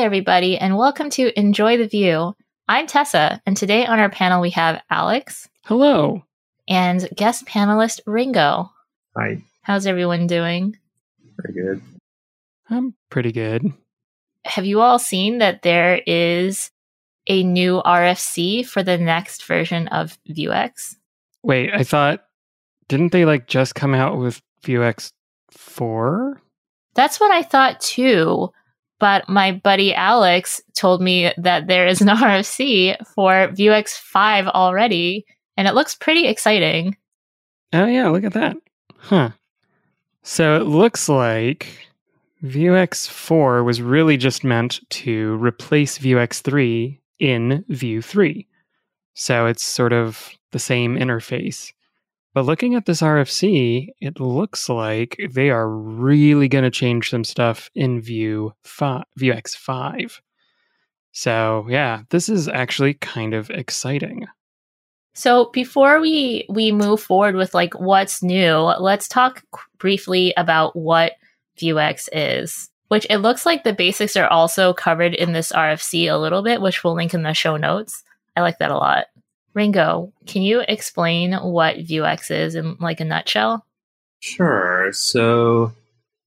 Hi, everybody, and welcome to Enjoy the Vue. I'm Tessa, and today on our panel we have Alex. Hello. And guest panelist Ringo. Hi. How's everyone doing? Very good. I'm pretty good. Have you all seen that there is a new RFC for the next version of Vuex? Wait, I thought didn't they like just come out with Vuex 4? That's what I thought too. But my buddy Alex told me that there is an RFC for Vuex 5 already, and it looks pretty exciting. Oh, yeah, look at that. Huh. So it looks like Vuex 4 was really just meant to replace Vuex 3 in Vue 3. So it's sort of the same interface. But looking at this RFC, it looks like they are really going to change some stuff in Vue 5, Vuex 5. So, yeah, this is actually kind of exciting. So, before we we move forward with like what's new, let's talk briefly about what Vuex is. Which it looks like the basics are also covered in this RFC a little bit, which we'll link in the show notes. I like that a lot. Ringo, can you explain what Vuex is in like a nutshell? Sure. So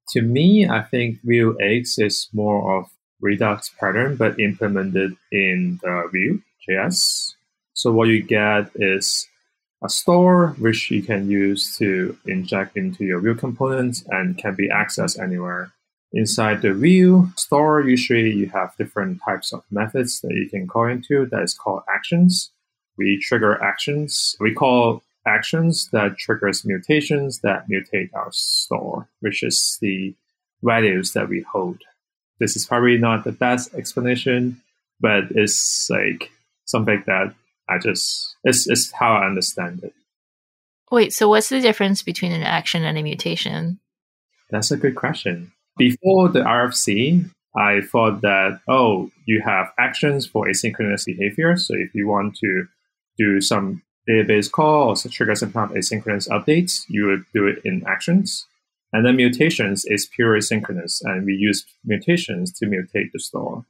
to me, I think Vuex is more of a Redux pattern, but implemented in uh, the Vue.js. So what you get is a store which you can use to inject into your Vue components and can be accessed anywhere. Inside the Vue store, usually you have different types of methods that you can call into that is called actions we trigger actions. We call actions that triggers mutations that mutate our store, which is the values that we hold. This is probably not the best explanation, but it's like something that I just it's, it's how I understand it. Wait, so what's the difference between an action and a mutation? That's a good question. Before the RFC, I thought that, oh, you have actions for asynchronous behavior. So if you want to do some database call or trigger some kind of asynchronous updates, you would do it in actions. And then mutations is pure asynchronous, and we use mutations to mutate the store.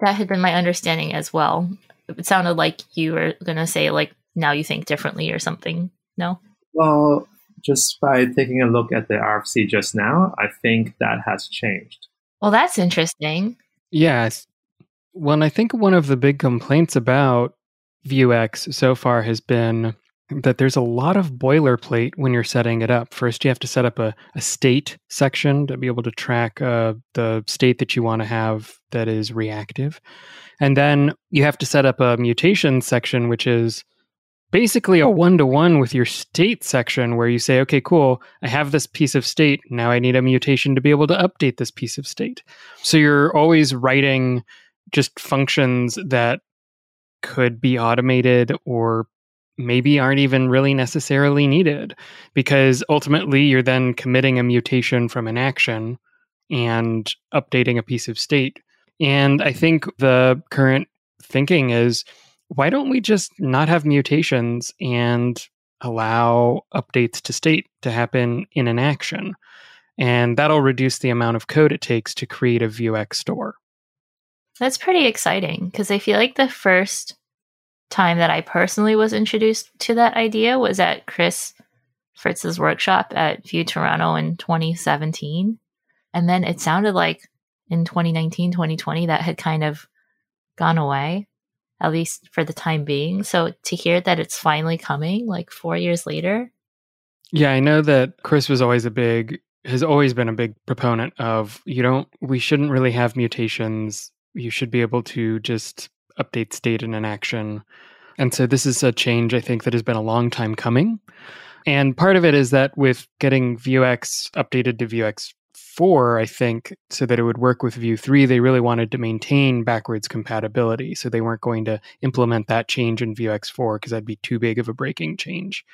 That had been my understanding as well. It sounded like you were going to say, like, now you think differently or something. No? Well, just by taking a look at the RFC just now, I think that has changed. Well, that's interesting. Yes. Well, I think one of the big complaints about Vuex so far has been that there's a lot of boilerplate when you're setting it up. First, you have to set up a, a state section to be able to track uh, the state that you want to have that is reactive. And then you have to set up a mutation section, which is basically a one to one with your state section where you say, okay, cool, I have this piece of state. Now I need a mutation to be able to update this piece of state. So you're always writing just functions that could be automated or maybe aren't even really necessarily needed because ultimately you're then committing a mutation from an action and updating a piece of state. And I think the current thinking is why don't we just not have mutations and allow updates to state to happen in an action? And that'll reduce the amount of code it takes to create a Vuex store. That's pretty exciting because I feel like the first time that I personally was introduced to that idea was at Chris Fritz's workshop at Vue Toronto in 2017. And then it sounded like in 2019, 2020, that had kind of gone away, at least for the time being. So to hear that it's finally coming like four years later. Yeah, I know that Chris was always a big, has always been a big proponent of you don't, we shouldn't really have mutations you should be able to just update state in an action. And so this is a change I think that has been a long time coming. And part of it is that with getting Vuex updated to Vuex 4, I think, so that it would work with Vue 3, they really wanted to maintain backwards compatibility. So they weren't going to implement that change in Vuex 4 because that'd be too big of a breaking change.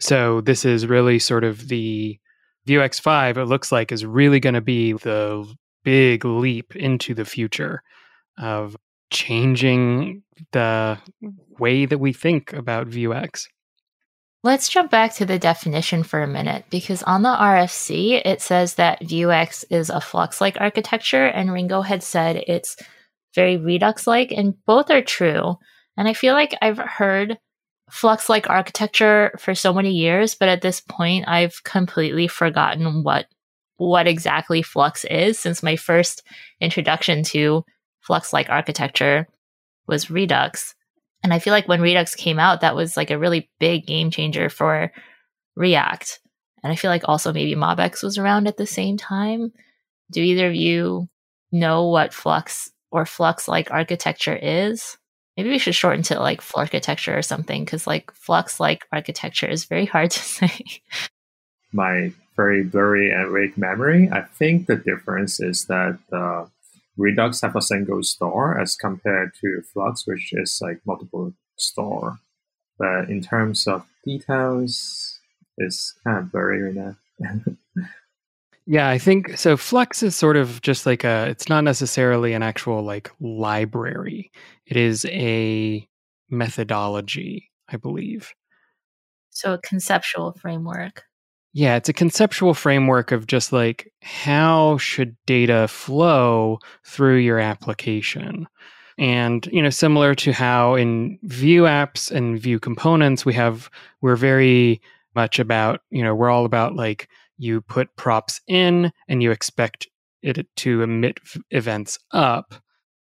So this is really sort of the Vuex 5, it looks like, is really going to be the big leap into the future of changing the way that we think about Vuex. Let's jump back to the definition for a minute because on the RFC it says that Vuex is a Flux like architecture, and Ringo had said it's very Redux like, and both are true. And I feel like I've heard Flux like architecture for so many years, but at this point, I've completely forgotten what what exactly Flux is since my first introduction to Flux like architecture was Redux. And I feel like when Redux came out, that was like a really big game changer for React. And I feel like also maybe MobX was around at the same time. Do either of you know what Flux or Flux like architecture is? Maybe we should shorten to like flux architecture or something because like Flux like architecture is very hard to say. My very blurry and vague memory, I think the difference is that uh, Redux have a single store as compared to Flux, which is like multiple store. But in terms of details, it's kind of blurry right now. Yeah, I think so. Flux is sort of just like a, it's not necessarily an actual like library, it is a methodology, I believe. So a conceptual framework. Yeah, it's a conceptual framework of just like how should data flow through your application. And, you know, similar to how in Vue apps and Vue components, we have, we're very much about, you know, we're all about like you put props in and you expect it to emit events up.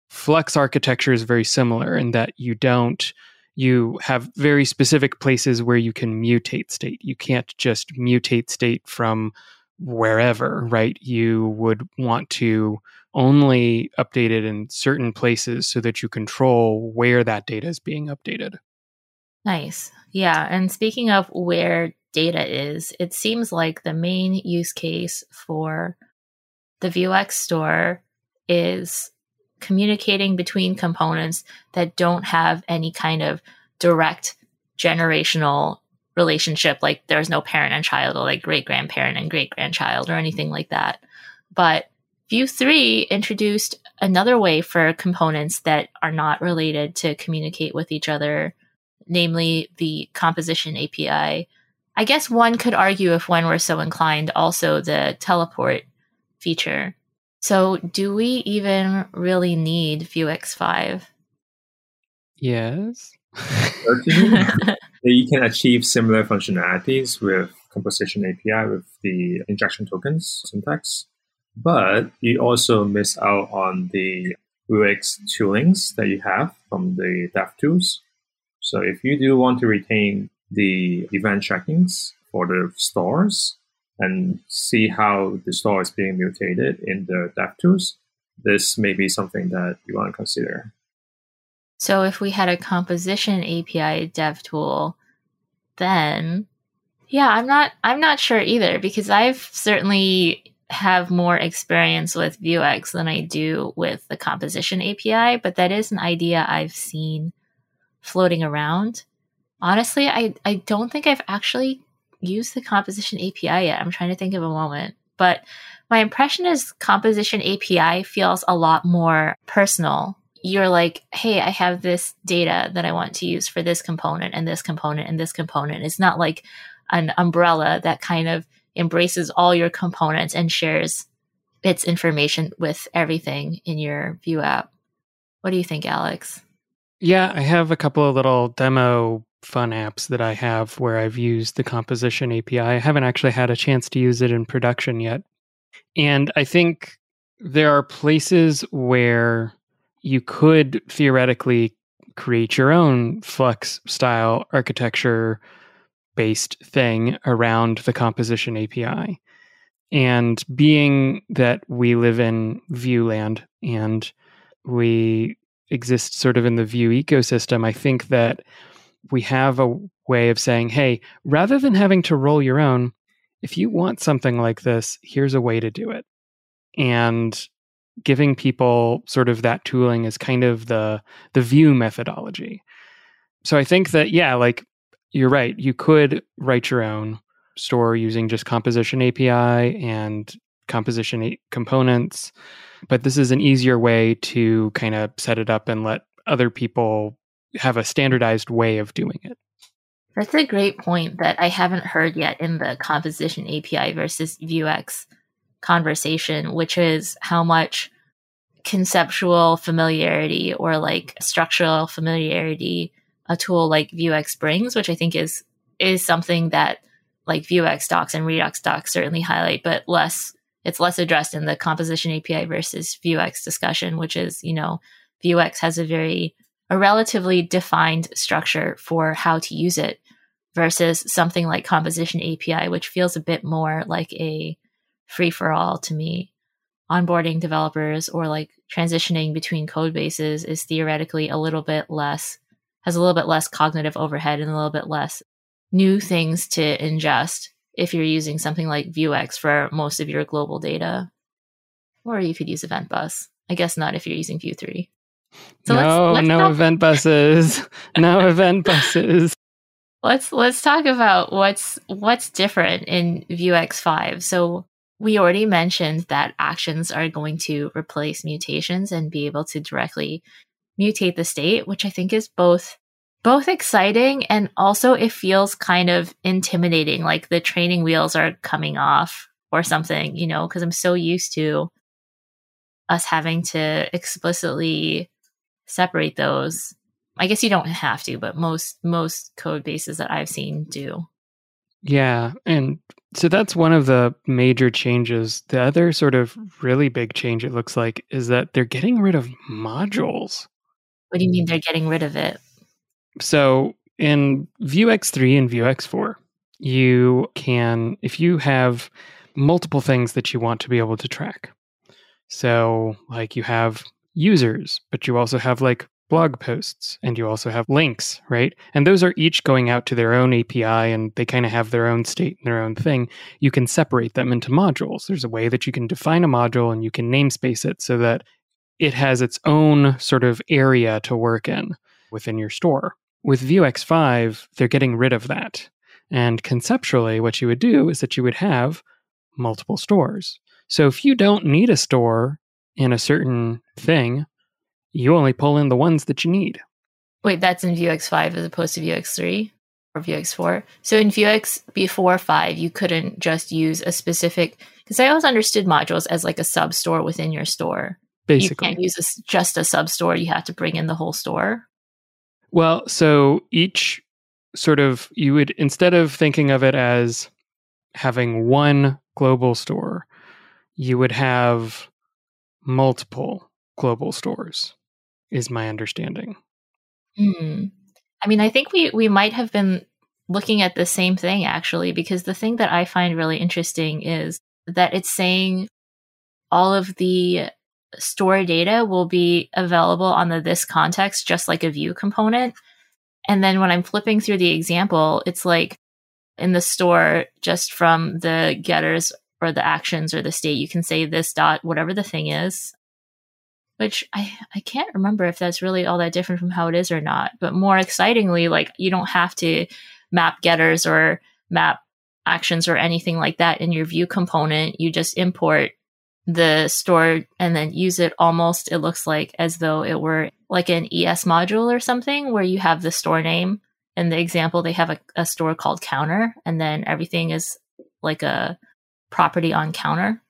Flux architecture is very similar in that you don't you have very specific places where you can mutate state. You can't just mutate state from wherever, right? You would want to only update it in certain places so that you control where that data is being updated. Nice. Yeah. And speaking of where data is, it seems like the main use case for the Vuex store is communicating between components that don't have any kind of direct generational relationship like there's no parent and child or like great grandparent and great grandchild or anything like that but Vue 3 introduced another way for components that are not related to communicate with each other namely the composition api I guess one could argue, if one were so inclined, also the teleport feature. So, do we even really need Vuex 5? Yes. you can achieve similar functionalities with composition API with the injection tokens syntax, but you also miss out on the Vuex toolings that you have from the DevTools. So if you do want to retain the event trackings for the stores and see how the store is being mutated in the DevTools, this may be something that you want to consider. So if we had a composition API dev tool, then yeah, I'm not I'm not sure either because I've certainly have more experience with Vuex than I do with the composition API, but that is an idea I've seen floating around. Honestly, I, I don't think I've actually used the composition API yet. I'm trying to think of a moment. But my impression is composition API feels a lot more personal. You're like, hey, I have this data that I want to use for this component and this component and this component. It's not like an umbrella that kind of embraces all your components and shares its information with everything in your Vue app. What do you think, Alex? Yeah, I have a couple of little demo fun apps that I have where I've used the composition API. I haven't actually had a chance to use it in production yet. And I think there are places where you could theoretically create your own Flux style architecture based thing around the composition API. And being that we live in Vue land and we exist sort of in the Vue ecosystem, I think that we have a way of saying, hey, rather than having to roll your own, if you want something like this, here's a way to do it. And giving people sort of that tooling is kind of the the Vue methodology. So I think that yeah, like you're right, you could write your own store using just composition API and composition components, but this is an easier way to kind of set it up and let other people have a standardized way of doing it. That's a great point that I haven't heard yet in the composition API versus Vuex conversation, which is how much conceptual familiarity or like structural familiarity a tool like Vuex brings, which I think is is something that like Vuex docs and Redux docs certainly highlight, but less it's less addressed in the composition API versus Vuex discussion, which is, you know, Vuex has a very a relatively defined structure for how to use it versus something like composition API, which feels a bit more like a free for all to me. Onboarding developers or like transitioning between code bases is theoretically a little bit less, has a little bit less cognitive overhead and a little bit less new things to ingest if you're using something like Vuex for most of your global data. Or you could use Event Bus. I guess not if you're using Vue 3. So no, let's, let's no talk- event buses. no event buses. Let's let's talk about what's what's different in Vuex 5. So we already mentioned that actions are going to replace mutations and be able to directly mutate the state, which I think is both both exciting and also it feels kind of intimidating like the training wheels are coming off or something, you know, because I'm so used to us having to explicitly separate those. I guess you don't have to, but most most code bases that I've seen do. Yeah, and so that's one of the major changes. The other sort of really big change it looks like is that they're getting rid of modules. What do you mean they're getting rid of it? So in Vuex 3 and Vuex 4, you can if you have multiple things that you want to be able to track. So like you have users, but you also have like blog posts and you also have links, right? And those are each going out to their own API and they kind of have their own state and their own thing. You can separate them into modules. There's a way that you can define a module and you can namespace it so that it has its own sort of area to work in within your store. With Vuex 5, they're getting rid of that. And conceptually, what you would do is that you would have multiple stores. So if you don't need a store in a certain thing, you only pull in the ones that you need. Wait, that's in Vuex 5 as opposed to Vuex 3 or Vuex 4. So in Vuex before 5, you couldn't just use a specific, because I always understood modules as like a sub store within your store. Basically. You can't use a, just a sub store, you have to bring in the whole store. Well, so each sort of, you would, instead of thinking of it as having one global store, you would have multiple global stores is my understanding. Hmm. I mean, I think we we might have been looking at the same thing actually, because the thing that I find really interesting is that it's saying all of the store data will be available on the this context, just like a Vue component. And then when I'm flipping through the example, it's like in the store, just from the getters or the actions or the state, you can say this dot, whatever the thing is, which I, I can't remember if that's really all that different from how it is or not. But more excitingly, like you don't have to map getters or map actions or anything like that in your Vue component. You just import the store and then use it almost, it looks like as though it were like an ES module or something where you have the store name. In the example, they have a, a store called counter, and then everything is like a property on counter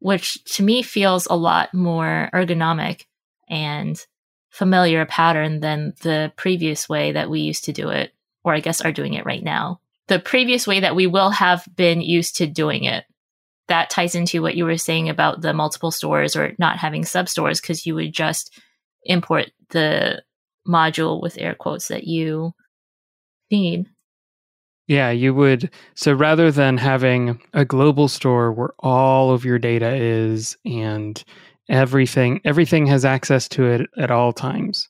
which to me feels a lot more ergonomic and familiar pattern than the previous way that we used to do it, or I guess are doing it right now. The previous way that we will have been used to doing it. That ties into what you were saying about the multiple stores or not having sub stores because you would just import the module with air quotes that you need. Yeah, you would. So rather than having a global store where all of your data is and everything everything has access to it at all times.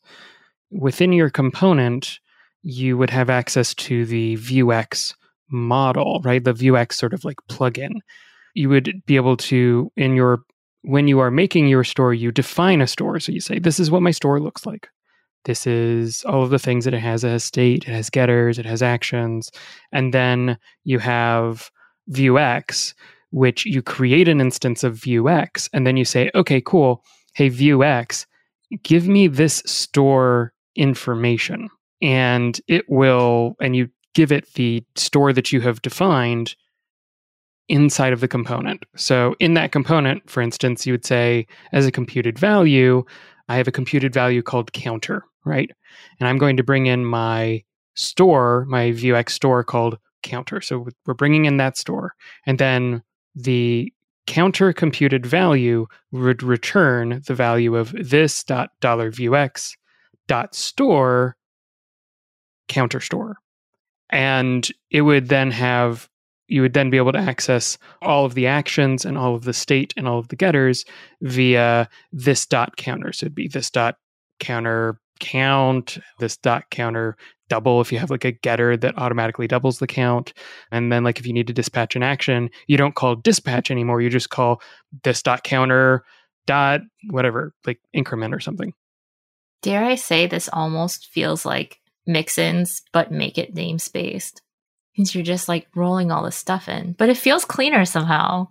Within your component, you would have access to the Vuex model, right? The Vuex sort of like plugin. You would be able to in your when you are making your store, you define a store. So you say, this is what my store looks like. This is all of the things that it has. Has state, it has getters, it has actions. And then you have Vuex, which you create an instance of Vuex. And then you say, okay, cool. Hey, Vuex, give me this store information. And it will, and you give it the store that you have defined. inside of the component. So in that component, for instance, you would say as a computed value, I have a computed value called counter, right? And I'm going to bring in my store, my Vuex store called counter. So we're bringing in that store. And then the counter computed value would return the value of this dot dollar Vuex dot store counter store. And it would then have you would then be able to access all of the actions and all of the state and all of the getters via this dot counter. So it'd be this dot counter count, this dot counter double if you have like a getter that automatically doubles the count. And then like if you need to dispatch an action, you don't call dispatch anymore. You just call this dot counter dot whatever, like increment or something. Dare I say this almost feels like mixins, but make it namespaced. Because you're just like rolling all this stuff in. But it feels cleaner somehow.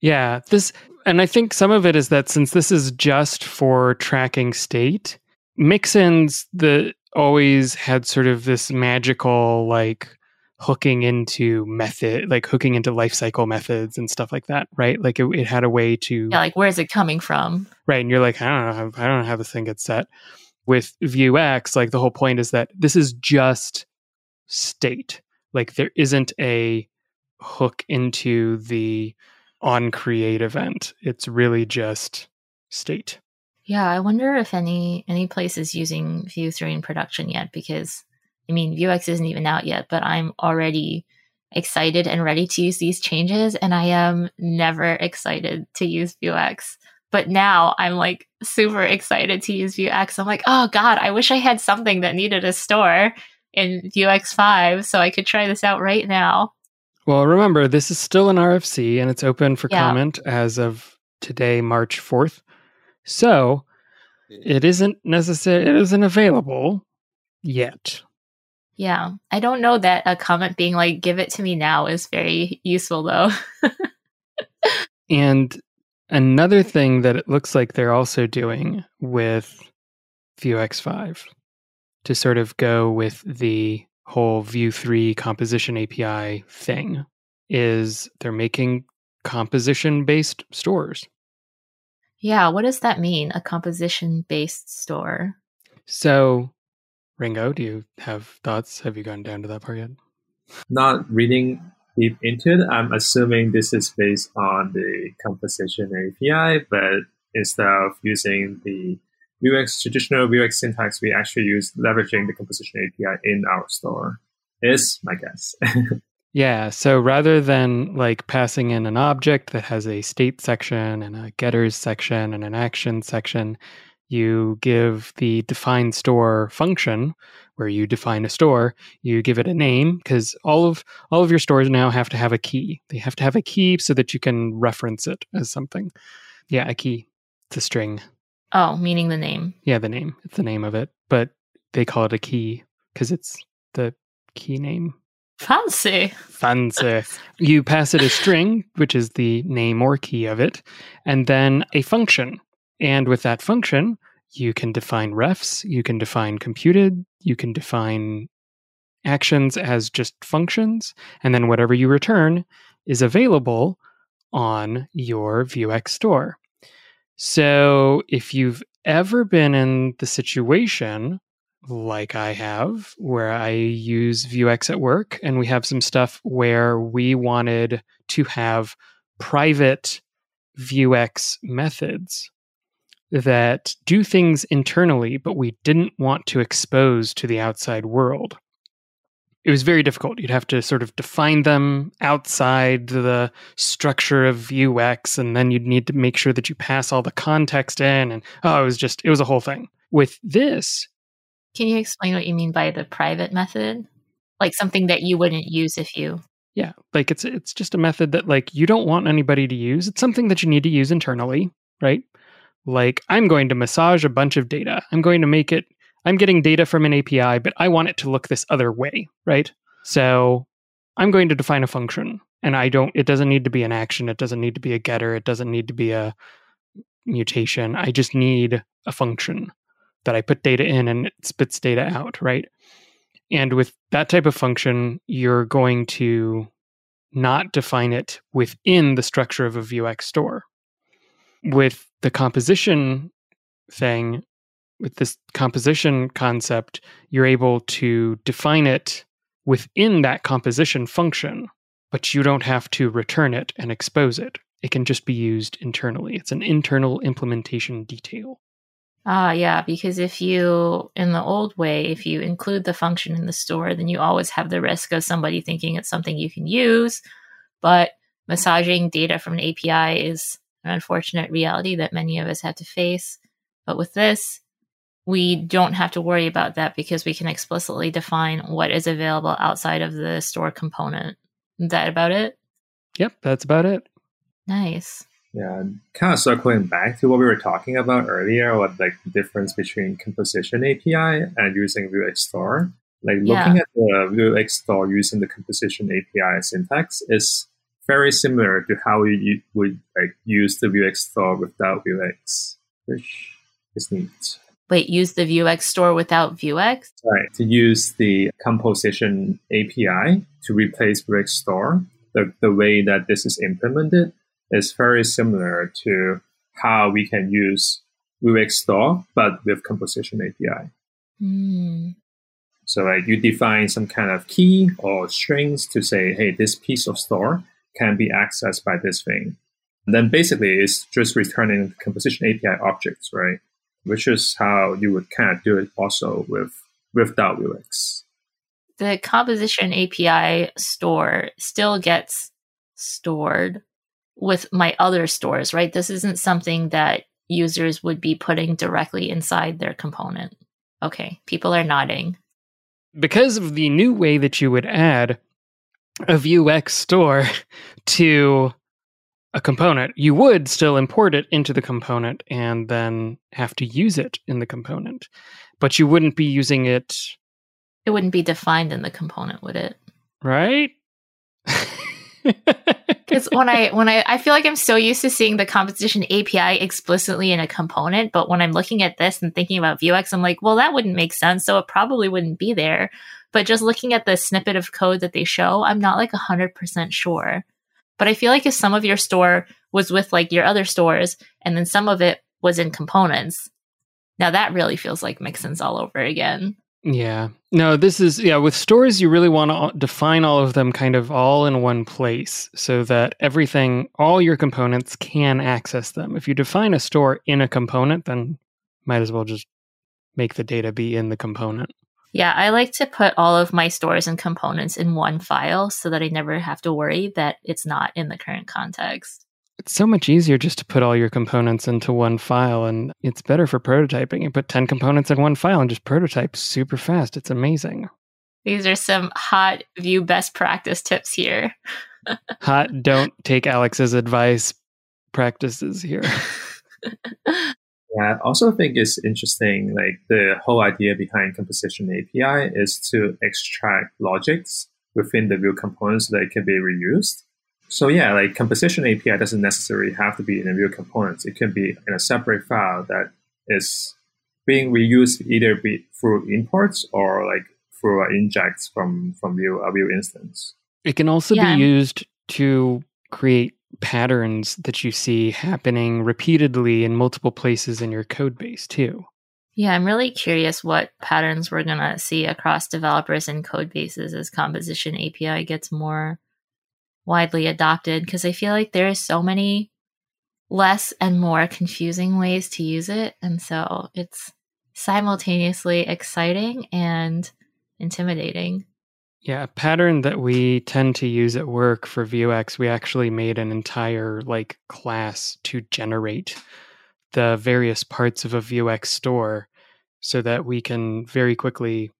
Yeah. This and I think some of it is that since this is just for tracking state, mixins the always had sort of this magical like hooking into method like hooking into life cycle methods and stuff like that right like it, it had a way to yeah like where's it coming from right and you're like i don't know how, i don't know how this thing gets set with vuex like the whole point is that this is just state like there isn't a hook into the on create event it's really just state yeah, I wonder if any any place is using Vue 3 in production yet because I mean Vuex isn't even out yet, but I'm already excited and ready to use these changes and I am never excited to use Vuex. But now I'm like super excited to use Vuex. I'm like, "Oh god, I wish I had something that needed a store in Vuex five, so I could try this out right now." Well, remember, this is still an RFC and it's open for yeah. comment as of today, March 4th. So it isn't necessary, it isn't available yet. Yeah. I don't know that a comment being like, give it to me now is very useful though. and another thing that it looks like they're also doing with Vuex 5 to sort of go with the whole Vue 3 composition API thing is they're making composition based stores. Yeah, what does that mean? A composition based store? So, Ringo, do you have thoughts? Have you gone down to that part yet? Not reading deep into it. I'm assuming this is based on the composition API, but instead of using the Vuex traditional Vuex syntax, we actually use leveraging the composition API in our store. Is my guess. Yeah. So rather than like passing in an object that has a state section and a getters section and an action section, you give the define store function where you define a store, you give it a name because all of all of your stores now have to have a key. They have to have a key so that you can reference it as something. Yeah, a key. It's a string. Oh, meaning the name. Yeah, the name. It's the name of it, but they call it a key because it's the key name Fancy. Fancy. you pass it a string, which is the name or key of it, and then a function. And with that function, you can define refs, you can define computed, you can define actions as just functions, and then whatever you return is available on your Vuex store. So if you've ever been in the situation like I have, where I use Vuex at work, and we have some stuff where we wanted to have private Vuex methods that do things internally, but we didn't want to expose to the outside world. It was very difficult. You'd have to sort of define them outside the structure of Vuex, and then you'd need to make sure that you pass all the context in. And oh, it was just, it was a whole thing. With this, can you explain what you mean by the private method? Like something that you wouldn't use if you Yeah, like it's it's just a method that like you don't want anybody to use. It's something that you need to use internally, right? Like I'm going to massage a bunch of data. I'm going to make it I'm getting data from an API, but I want it to look this other way, right? So I'm going to define a function and I don't it doesn't need to be an action, it doesn't need to be a getter, it doesn't need to be a mutation. I just need a function that I put data in and it spits data out, right? And with that type of function, you're going to not define it within the structure of a Vuex store. With the composition thing, with this composition concept, you're able to define it within that composition function, but you don't have to return it and expose it. It can just be used internally. It's an internal implementation detail. Ah, yeah, because if you, in the old way, if you include the function in the store, then you always have the risk of somebody thinking it's something you can use. But massaging data from an API is an unfortunate reality that many of us have to face. But with this, we don't have to worry about that because we can explicitly define what is available outside of the store component. Is that about it? Yep, that's about it. Nice. Yeah, kind of circling back to what we were talking about earlier, what like the difference between composition API and using Vuex Store. Like looking Yeah. at the Vuex Store using the composition API syntax is very similar to how you would like use the Vuex Store without Vuex, which is neat. Wait, use the Vuex store without Vuex? Right. To use the composition API to replace Vuex Store, the, the way that this is implemented is very similar to how we can use Vuex Store, but with composition API. Hmm. So like you define some kind of key or strings to say, hey, this piece of store can be accessed by this thing. And then basically it's just returning composition API objects, right? Which is how you would kind of do it also with without Vuex. The composition API store still gets stored with my other stores, right? This isn't something that users would be putting directly inside their component. Okay, people are nodding. because of the new way that you would add a Vuex store to a component, you would still import it into the component and then have to use it in the component. But you wouldn't be using it, It wouldn't be defined in the component, would it? right? Because when I when I I feel like I'm so used to seeing the composition API explicitly in a component, but when I'm looking at this and thinking about Vuex, I'm like, well, that wouldn't make sense, so it probably wouldn't be there. But just looking at the snippet of code that they show, I'm not like hundred percent sure. But I feel like if some of your store was with like your other stores, and then some of it was in components, now that really feels like mixins all over again. Yeah. No, this is, yeah, with stores, you really want to define all of them kind of all in one place so that everything, all your components can access them. If you define a store in a component, then might as well just make the data be in the component. Yeah, I like to put all of my stores and components in one file so that I never have to worry that it's not in the current context. It's so much easier just to put all your components into one file, and it's better for prototyping. You put 10 components in one file and just prototype super fast. It's amazing. These are some hot Vue best practice tips here. Hot, don't take Alex's advice practices here. Yeah, I also think it's interesting, like the whole idea behind composition API is to extract logics within the Vue component so that it can be reused. So yeah, like composition API doesn't necessarily have to be in a Vue component. It can be in a separate file that is being reused either be through imports or like through injects from from Vue a Vue instance. It can also Yeah. be used to create patterns that you see happening repeatedly in multiple places in your code base, too. Yeah, I'm really curious what patterns we're going to see across developers and code bases as composition API gets more widely adopted because I feel like there are so many less and more confusing ways to use it. And so it's simultaneously exciting and intimidating. Yeah, a pattern that we tend to use at work for Vuex, we actually made an entire like class to generate the various parts of a Vuex store so that we can very quickly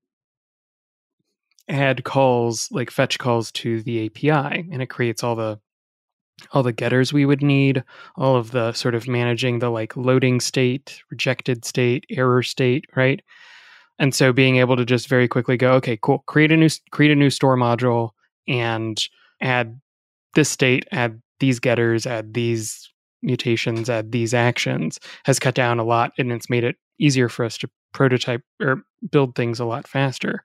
add calls like fetch calls to the API and it creates all the all the getters we would need, all of the sort of managing the like loading state, rejected state, error state, right? And so being able to just very quickly go, okay, cool, create a new create a new store module and add this state, add these getters, add these mutations, add these actions has cut down a lot and it's made it easier for us to prototype or build things a lot faster.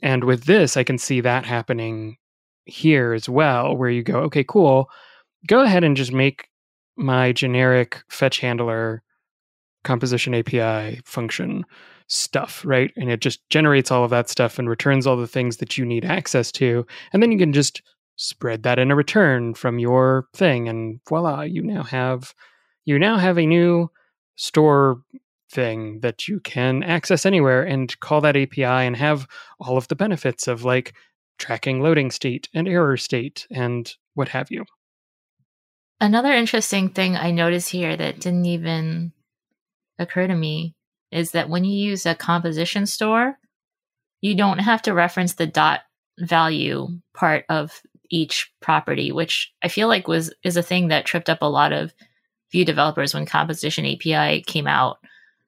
And with this, I can see that happening here as well, where you go, okay, cool, go ahead and just make my generic fetch handler composition API function stuff, right? And it just generates all of that stuff and returns all the things that you need access to. And then you can just spread that in a return from your thing and voila, you now have you now have a new store thing that you can access anywhere and call that API and have all of the benefits of like tracking loading state and error state and what have you. Another interesting thing I noticed here that didn't even occur to me is that when you use a composition store, you don't have to reference the dot value part of each property, which I feel like was is a thing that tripped up a lot of Vue developers when composition API came out,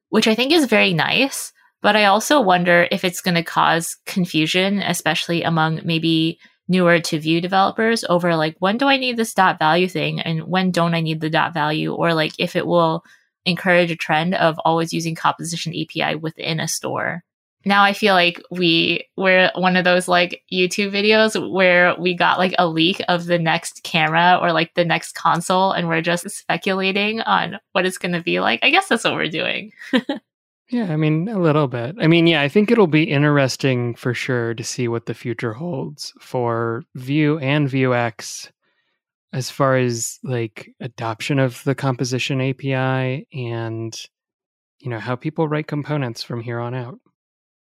which I think is very nice. But I also wonder if it's going to cause confusion, especially among maybe newer to Vue developers over like when do I need this dot value thing and when don't I need the dot value, or like if it will encourage a trend of always using composition API within a store. Now I feel like we we're one of those like YouTube videos where we got like a leak of the next camera or like the next console and we're just speculating on what it's going to be like. I guess that's what we're doing. yeah, I mean a little bit. I mean, yeah, I think it'll be interesting for sure to see what the future holds for Vue and Vuex as far as like adoption of the composition API and you know how people write components from here on out.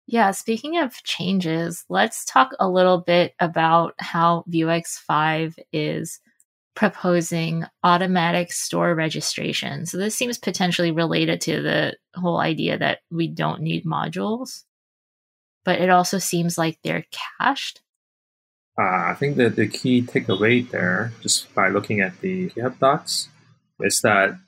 Yeah, speaking of changes, let's talk a little bit about how Vuex 5 is proposing automatic store registration. So this seems potentially related to the whole idea that we don't need modules, but it also seems like they're cached. Uh, I think that the key takeaway there, just by looking at the GitHub docs, is that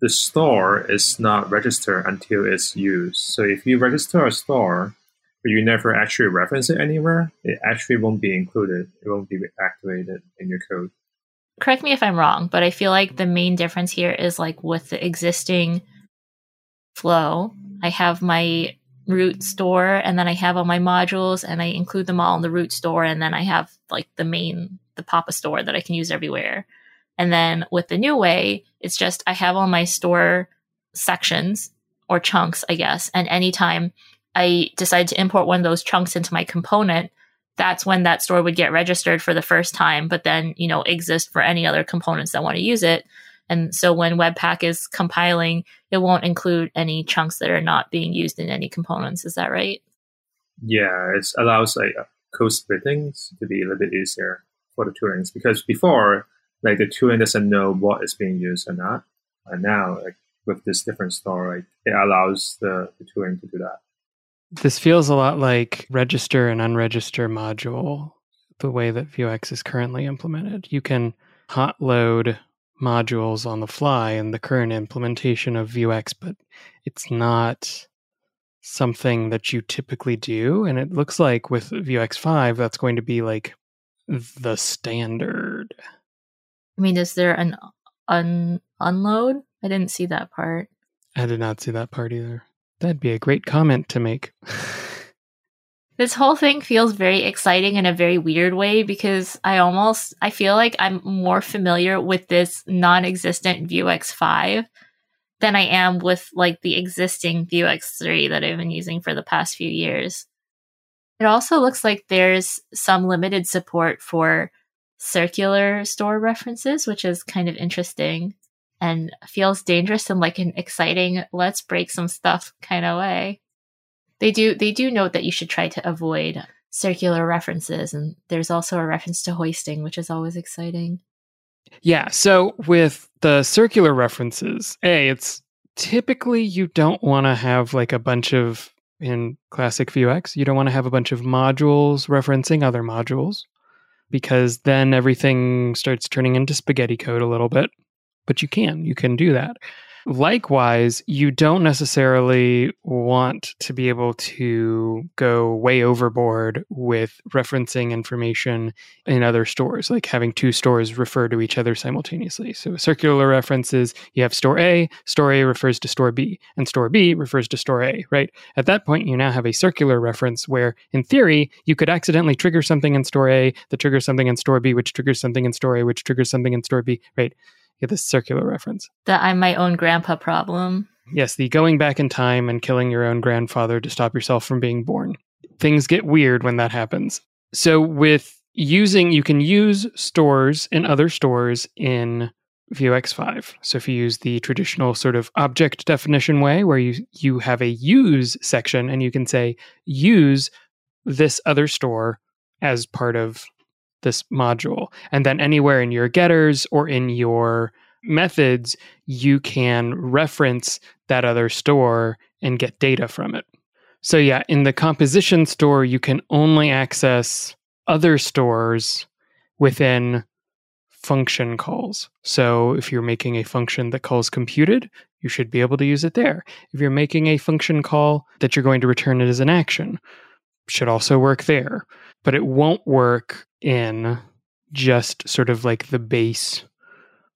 the store is not registered until it's used. So if you register a store, but you never actually reference it anywhere, it actually won't be included. It won't be activated in your code. Correct me if I'm wrong, but I feel like the main difference here is like with the existing flow, I have my root store and then I have all my modules and I include them all in the root store and then I have like the main the Papa store that I can use everywhere. And then with the new way, it's just I have all my store sections or chunks, I guess, and anytime I decide to import one of those chunks into my component, that's when that store would get registered for the first time, but then, you know, exist for any other components that want to use it. And so when Webpack is compiling, it won't include any chunks that are not being used in any components. Is that right? Yeah, it allows like uh, code splitting to be a little bit easier for the toolings because before, like the tooling doesn't know what is being used or not. And now, like with this different store, like, it allows the, the tooling to do that. This feels a lot like register and unregister module, the way that Vuex is currently implemented. You can hot load modules on the fly in the current implementation of Vuex, but it's not something that you typically do. And it looks like with Vuex 5, that's going to be like the standard. I mean, is there an un- unload? I didn't see that part. I did not see that part either. That'd be a great comment to make. this whole thing feels very exciting in a very weird way because I almost I feel like I'm more familiar with this non-existent Vuex 5 than I am with like the existing Vuex 3 that I've been using for the past few years. It also looks like there's some limited support for circular store references, which is kind of interesting and feels dangerous in like an exciting let's break some stuff kind of way they do they do note that you should try to avoid circular references and there's also a reference to hoisting which is always exciting. Yeah so with the circular references a it's typically you don't want to have like a bunch of in classic vuex you don't want to have a bunch of modules referencing other modules because then everything starts turning into spaghetti code a little bit but you can you can do that Likewise, you don't necessarily want to be able to go way overboard with referencing information in other stores, like having two stores refer to each other simultaneously. So, circular references, you have store A, store A refers to store B, and store B refers to store A, right? At that point, you now have a circular reference where, in theory, you could accidentally trigger something in store A that triggers something in store B, which triggers something in store A, which triggers something in store B, right? Get this circular reference. The I'm my own grandpa problem. Yes, the going back in time and killing your own grandfather to stop yourself from being born. Things get weird when that happens. So, with using, you can use stores in other stores in Vuex5. So, if you use the traditional sort of object definition way, where you, you have a use section and you can say, use this other store as part of this module. And then anywhere in your getters or in your methods, you can reference that other store and get data from it. So, yeah, in the composition store, you can only access other stores within function calls. So, if you're making a function that calls computed, you should be able to use it there. If you're making a function call that you're going to return it as an action, should also work there. But it won't work in just sort of like the base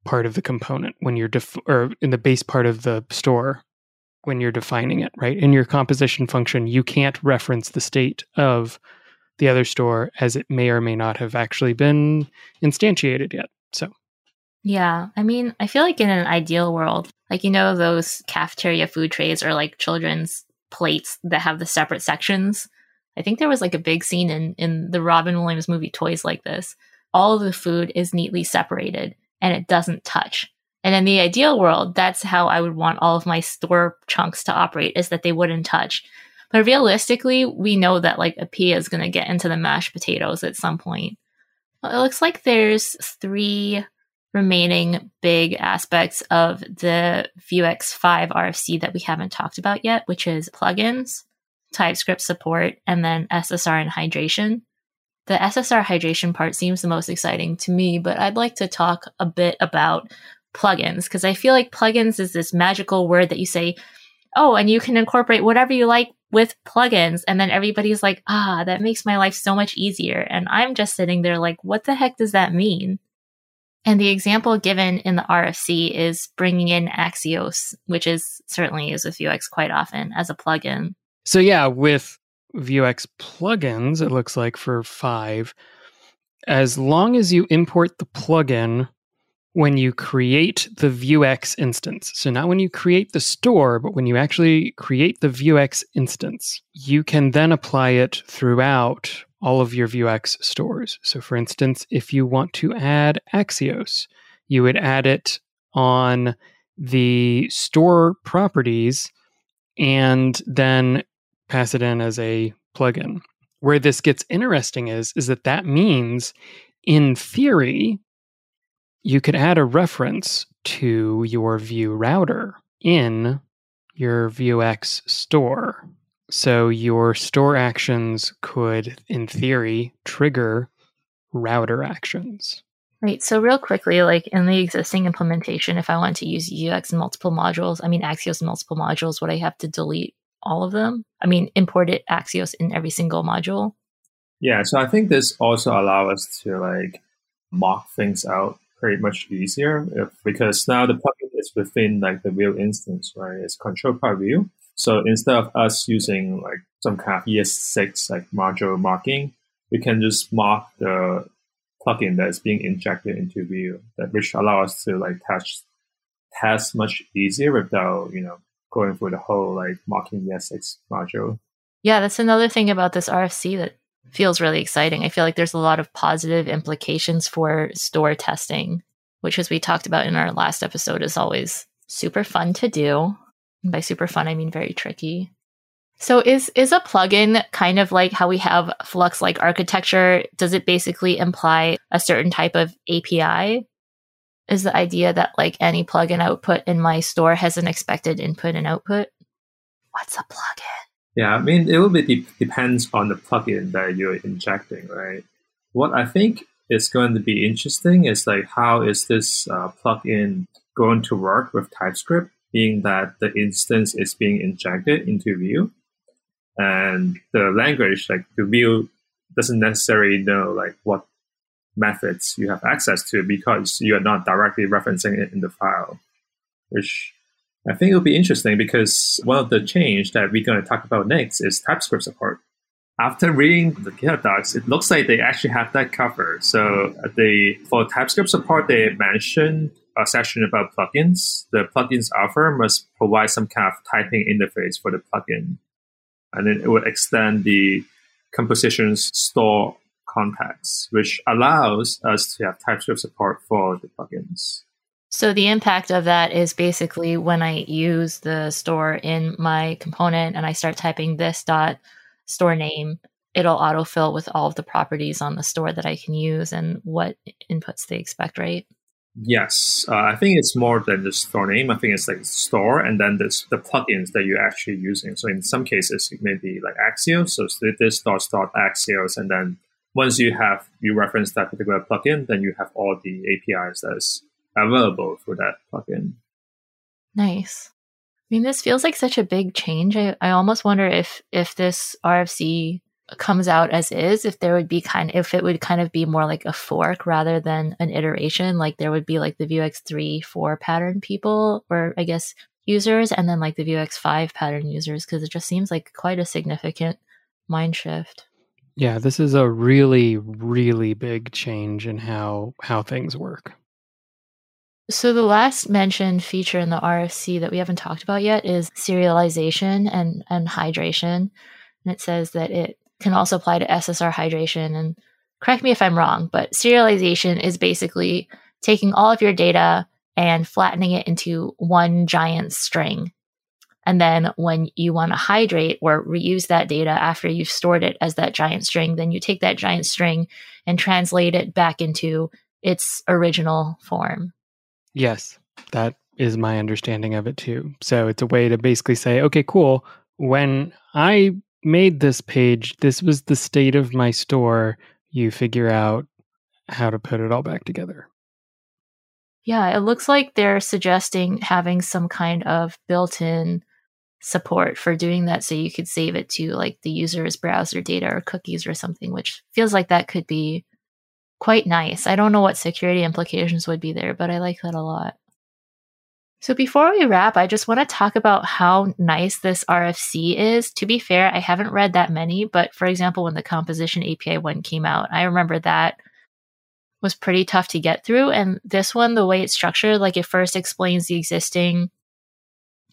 part of the component when you're def- or in the base part of the store when you're defining it, right? In your composition function, you can't reference the state of the other store as it may or may not have actually been instantiated yet. So, yeah, I mean, I feel like in an ideal world, like you know those cafeteria food trays or like children's plates that have the separate sections I think there was like a big scene in in the Robin Williams movie Toys like this. All of the food is neatly separated and it doesn't touch. And in the ideal world, that's how I would want all of my store chunks to operate is that they wouldn't touch. But realistically, we know that like a pea is going to get into the mashed potatoes at some point. Well, it looks like there's three remaining big aspects of the Vuex 5 RFC that we haven't talked about yet, which is plugins, TypeScript support, and then SSR and hydration. The SSR hydration part seems the most exciting to me, but I'd like to talk a bit about plugins because I feel like plugins is this magical word that you say, oh, and you can incorporate whatever you like with plugins. And then everybody's like, ah, that makes my life so much easier. And I'm just sitting there like, what the heck does that mean? And the example given in the RFC is bringing in Axios, which is certainly used with Vuex quite often as a plugin. So yeah, with Vuex plugins, it looks like for five, as long as you import the plugin when you create the Vuex instance. So not when you create the store, but when you actually create the Vuex instance, you can then apply it throughout all of your Vuex stores. So for instance, if you want to add Axios, you would add it on the store properties and then pass it in as a plugin. Where this gets interesting is is that that means in theory you could add a reference to your Vue Router in your Vuex store. So your store actions could in theory trigger router actions. Right. So real quickly, like in the existing implementation, if I want to use in multiple modules, I mean Axios multiple modules, would I have to delete all of them? I mean, imported Axios in every single module. Yeah, so I think this also allow us to like mock things out pretty much easier if, because now the plugin is within like the Vue instance, right? It's controlled by Vue. So instead of us using like some kind of ES6 like module mocking, we can just mock the plugin that's being injected into Vue, that which allow us to like test test much easier without you know going through the whole like mocking the ES6 module. Yeah, that's another thing about this RFC that feels really exciting. I feel like there's a lot of positive implications for store testing, which, as we talked about in our last episode, is always super fun to do. And by super fun, I mean very tricky. So is is a plugin kind of like how we have Flux like architecture? Does it basically imply a certain type of API? Is the idea that like any plugin output in my store has an expected input and output. What's a plugin? Yeah, I mean, it will be de- depends on the plugin that you're injecting, right? What I think is going to be interesting is like how is this uh, plugin going to work with TypeScript? being that the instance is being injected into Vue, and the language, like the Vue, doesn't necessarily know like what methods you have access to because you are not directly referencing it in the file, which I think will be interesting because one of the change that we're going to talk about next is TypeScript support. After reading the GitHub docs, it looks like they actually have that covered. So uh, they for TypeScript support, they mentioned a section about plugins. The plugins offer must provide some kind of typing interface for the plugin, and then it would extend the compositions store context, which allows us to have TypeScript support for the plugins. So the impact of that is basically when I use the store in my component and I start typing this dot store name, it'll autofill with all of the properties on the store that I can use and what inputs they expect, right? Yes, uh, I think it's more than the store name. I think it's like store and then this, the plugins that you're actually using. So in some cases, it may be like Axios. So this dot dot Axios, and then once you have you reference that particular plugin, then you have all the APIs that's available for that plugin. Nice. I mean, this feels like such a big change. I, I almost wonder if if this RFC comes out as is, if there would be kind if it would kind of be more like a fork rather than an iteration. Like there would be like the Vuex three, four pattern people, or I guess users, and then like the Vuex five pattern users, because it just seems like quite a significant mind shift. Yeah, this is a really, really big change in how how things work. So the last mentioned feature in the RFC that we haven't talked about yet is serialization and, and hydration. And it says that it can also apply to SSR hydration. And correct me if I'm wrong, but serialization is basically taking all of your data and flattening it into one giant string. And then when you want to hydrate or reuse that data after you've stored it as that giant string, then you take that giant string and translate it back into its original form. Yes, that is my understanding of it too. So it's a way to basically say, okay, cool. When I made this page, this was the state of my store. You figure out how to put it all back together. Yeah, it looks like they're suggesting having some kind of built in support for doing that so you could save it to like the user's browser data or cookies or something, which feels like that could be quite nice. I don't know what security implications would be there, but I like that a lot. So before we wrap, I just want to talk about how nice this RFC is. To be fair, I haven't read that many, but for example, when the composition API one came out, I remember that was pretty tough to get through. And this one, the way it's structured, like it first explains the existing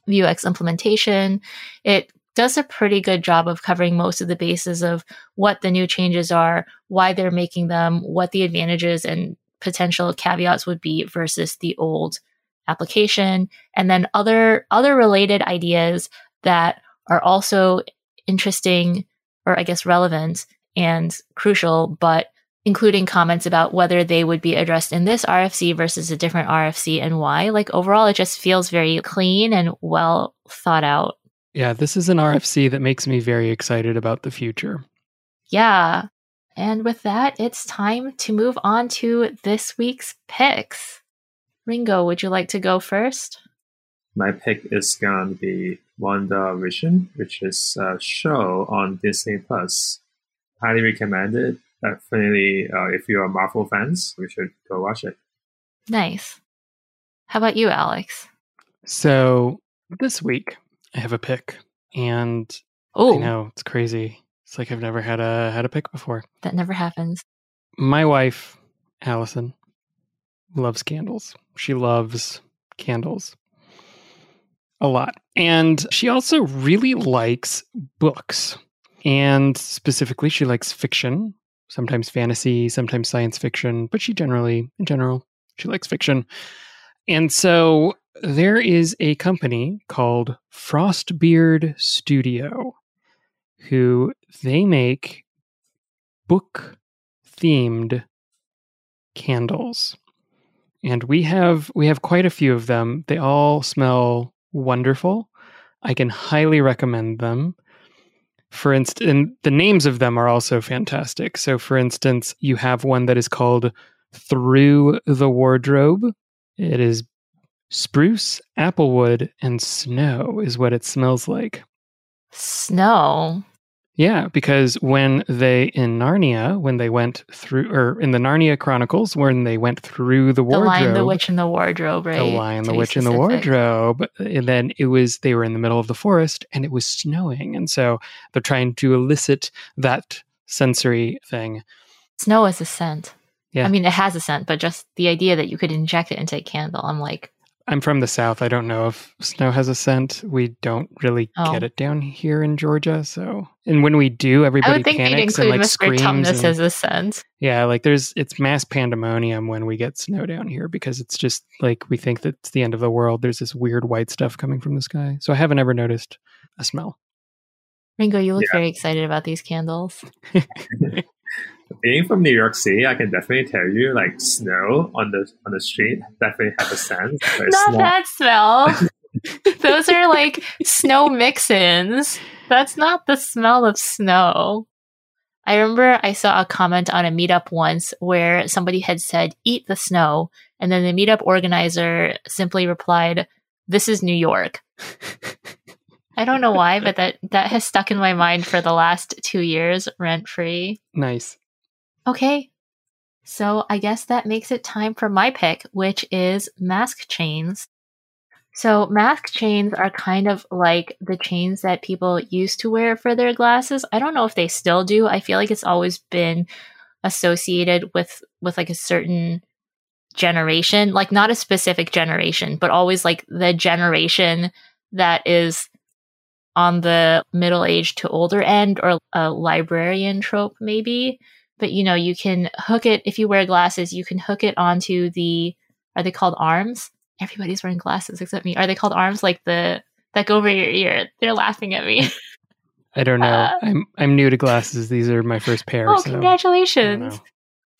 Vuex implementation. It does a pretty good job of covering most of the bases of what the new changes are, why they're making them, what the advantages and potential caveats would be versus the old application, and then other other related ideas that are also interesting or I guess relevant and crucial, but including comments about whether they would be addressed in this RFC versus a different RFC and why. Like overall, it just feels very clean and well thought out. Yeah, this is an RFC that makes me very excited about the future. Yeah. And with that, it's time to move on to this week's picks. Ringo, would you like to go first? My pick is going to be Wonder WandaVision, which is a show on Disney Plus. Highly recommended. Definitely, uh, if you're Marvel fans, we should go watch it. Nice. How about you, Alex? So this week, I have a pick, and oh, I know it's crazy. It's like I've never had a had a pick before. That never happens. My wife, Allison, loves candles. She loves candles a lot, and she also really likes books. And specifically, she likes fiction, sometimes fantasy, sometimes science fiction, but she generally, in general, she likes fiction. And so there is a company called Frostbeard Studio who they make book themed candles. And we have we have quite a few of them. They all smell wonderful. I can highly recommend them. For instance, and the names of them are also fantastic. So for instance, you have one that is called Through the Wardrobe. It is Spruce, applewood, and snow is what it smells like. Snow. Yeah, because when they in Narnia, when they went through, or in the Narnia Chronicles, when they went through the wardrobe, The Lion, the Witch, and the Wardrobe, right? the lion, To the witch, and the wardrobe, and then it was they were in the middle of the forest and it was snowing, and so they're trying to elicit that sensory thing. Snow is a scent. Yeah. I mean, it has a scent, but just the idea that you could inject it into a candle, I'm like, I'm from the south. I don't know if snow has a scent. We don't really Oh. get it down here in Georgia. So, and when we do, I everybody would think panics and like Mr. screams. Tumnus and- as a scent. Yeah, like there's it's mass pandemonium when we get snow down here because it's just like we think that it's the end of the world. There's this weird white stuff coming from the sky. So I haven't ever noticed a smell. Ringo, you look Yeah. very excited about these candles. Being from New York City, I can definitely tell you, like snow on the on the street definitely have a sense. but it's Not not- that smell. Those are like snow mix-ins. That's not the smell of snow. I remember I saw a comment on a meetup once where somebody had said, eat the snow. And then the meetup organizer simply replied, this is New York. I don't know why, but that, that has stuck in my mind for the last two years, rent free. nice. Okay. So I guess that makes it time for my pick, which is mask chains. So mask chains are kind of like the chains that people used to wear for their glasses. I don't know if they still do. I feel like it's always been associated with with like a certain generation, like not a specific generation, but always like the generation that is on the middle age to older end or a librarian trope maybe but you know you can hook it if you wear glasses you can hook it onto the are they called arms everybody's wearing glasses except me are they called arms like the that go over your ear they're laughing at me I don't know. Uh, I'm I'm new to glasses. These are my first pair. oh so I congratulations know.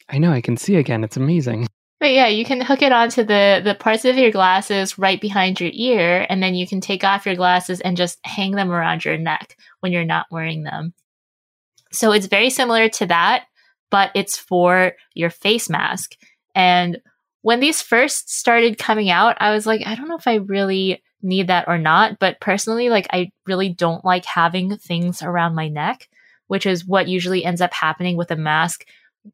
I know. I can see again. It's amazing. but yeah you can hook it onto the the parts of your glasses right behind your ear and then you can take off your glasses and just hang them around your neck when you're not wearing them so it's very similar to that but it's for your face mask and when these first started coming out i was like i don't know if i really need that or not but personally like i really don't like having things around my neck which is what usually ends up happening with a mask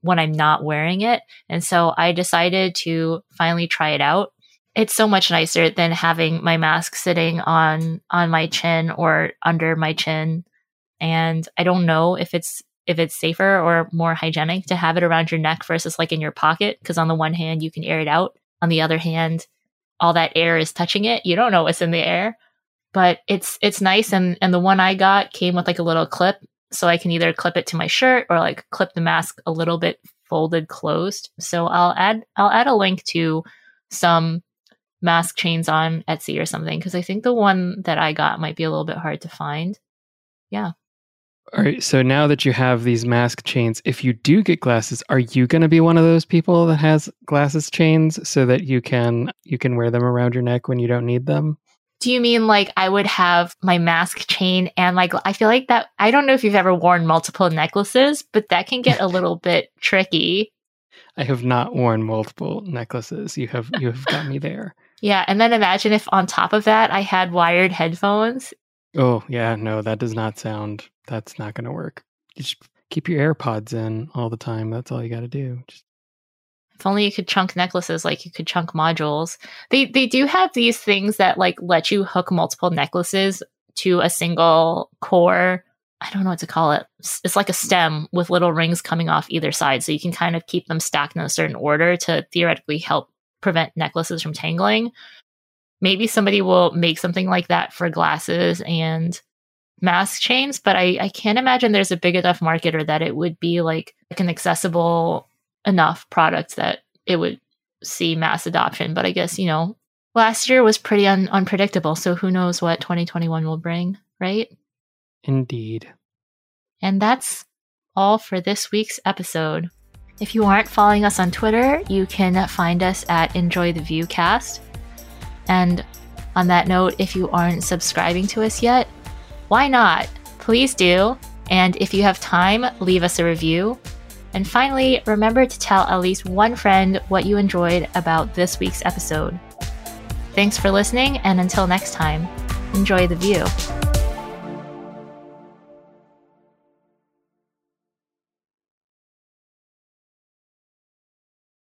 when i'm not wearing it and so I decided to finally try it out. It's so much nicer than having my mask sitting on on my chin or under my chin. And I don't know if it's if it's safer or more hygienic to have it around your neck versus like in your pocket because on the one hand you can air it out. On the other hand, all that air is touching it. You don't know what's in the air. But it's it's nice and and the one I got came with like a little clip so I can either clip it to my shirt or like clip the mask a little bit folded closed. So I'll add I'll add a link to some mask chains on Etsy or something because I think the one that I got might be a little bit hard to find. All right. So now that you have these mask chains, if you do get glasses, are you going to be one of those people that has glasses chains so that you can you can wear them around your neck when you don't need them? Do you mean like I would have my mask chain and like I feel like that I don't know if you've ever worn multiple necklaces, but that can get a little bit tricky. I have not worn multiple necklaces. You have you have got me there. Yeah, and then imagine if on top of that I had wired headphones. Oh yeah, no, that does not sound. That's not going to work. Just keep your AirPods in all the time. That's all you got to do. Just, If only you could chunk necklaces like you could chunk modules. They they do have these things that like let you hook multiple necklaces to a single core. I don't know what to call it. It's like a stem with little rings coming off either side, so you can kind of keep them stacked in a certain order to theoretically help prevent necklaces from tangling. Maybe somebody will make something like that for glasses and mask chains, but I, I can't imagine there's a big enough market or that it would be like, like an accessible enough product that it would see mass adoption. But I guess, you know, last year was pretty un- unpredictable. So who knows what 2021 will bring, right? indeed. And that's all for this week's episode. If you aren't following us on Twitter, you can find us at Enjoy the Vuecast. And on that note, if you aren't subscribing to us yet, why not? Please do. And if you have time, leave us a review. And finally, remember to tell at least one friend what you enjoyed about this week's episode. Thanks for listening, and until next time, enjoy the view.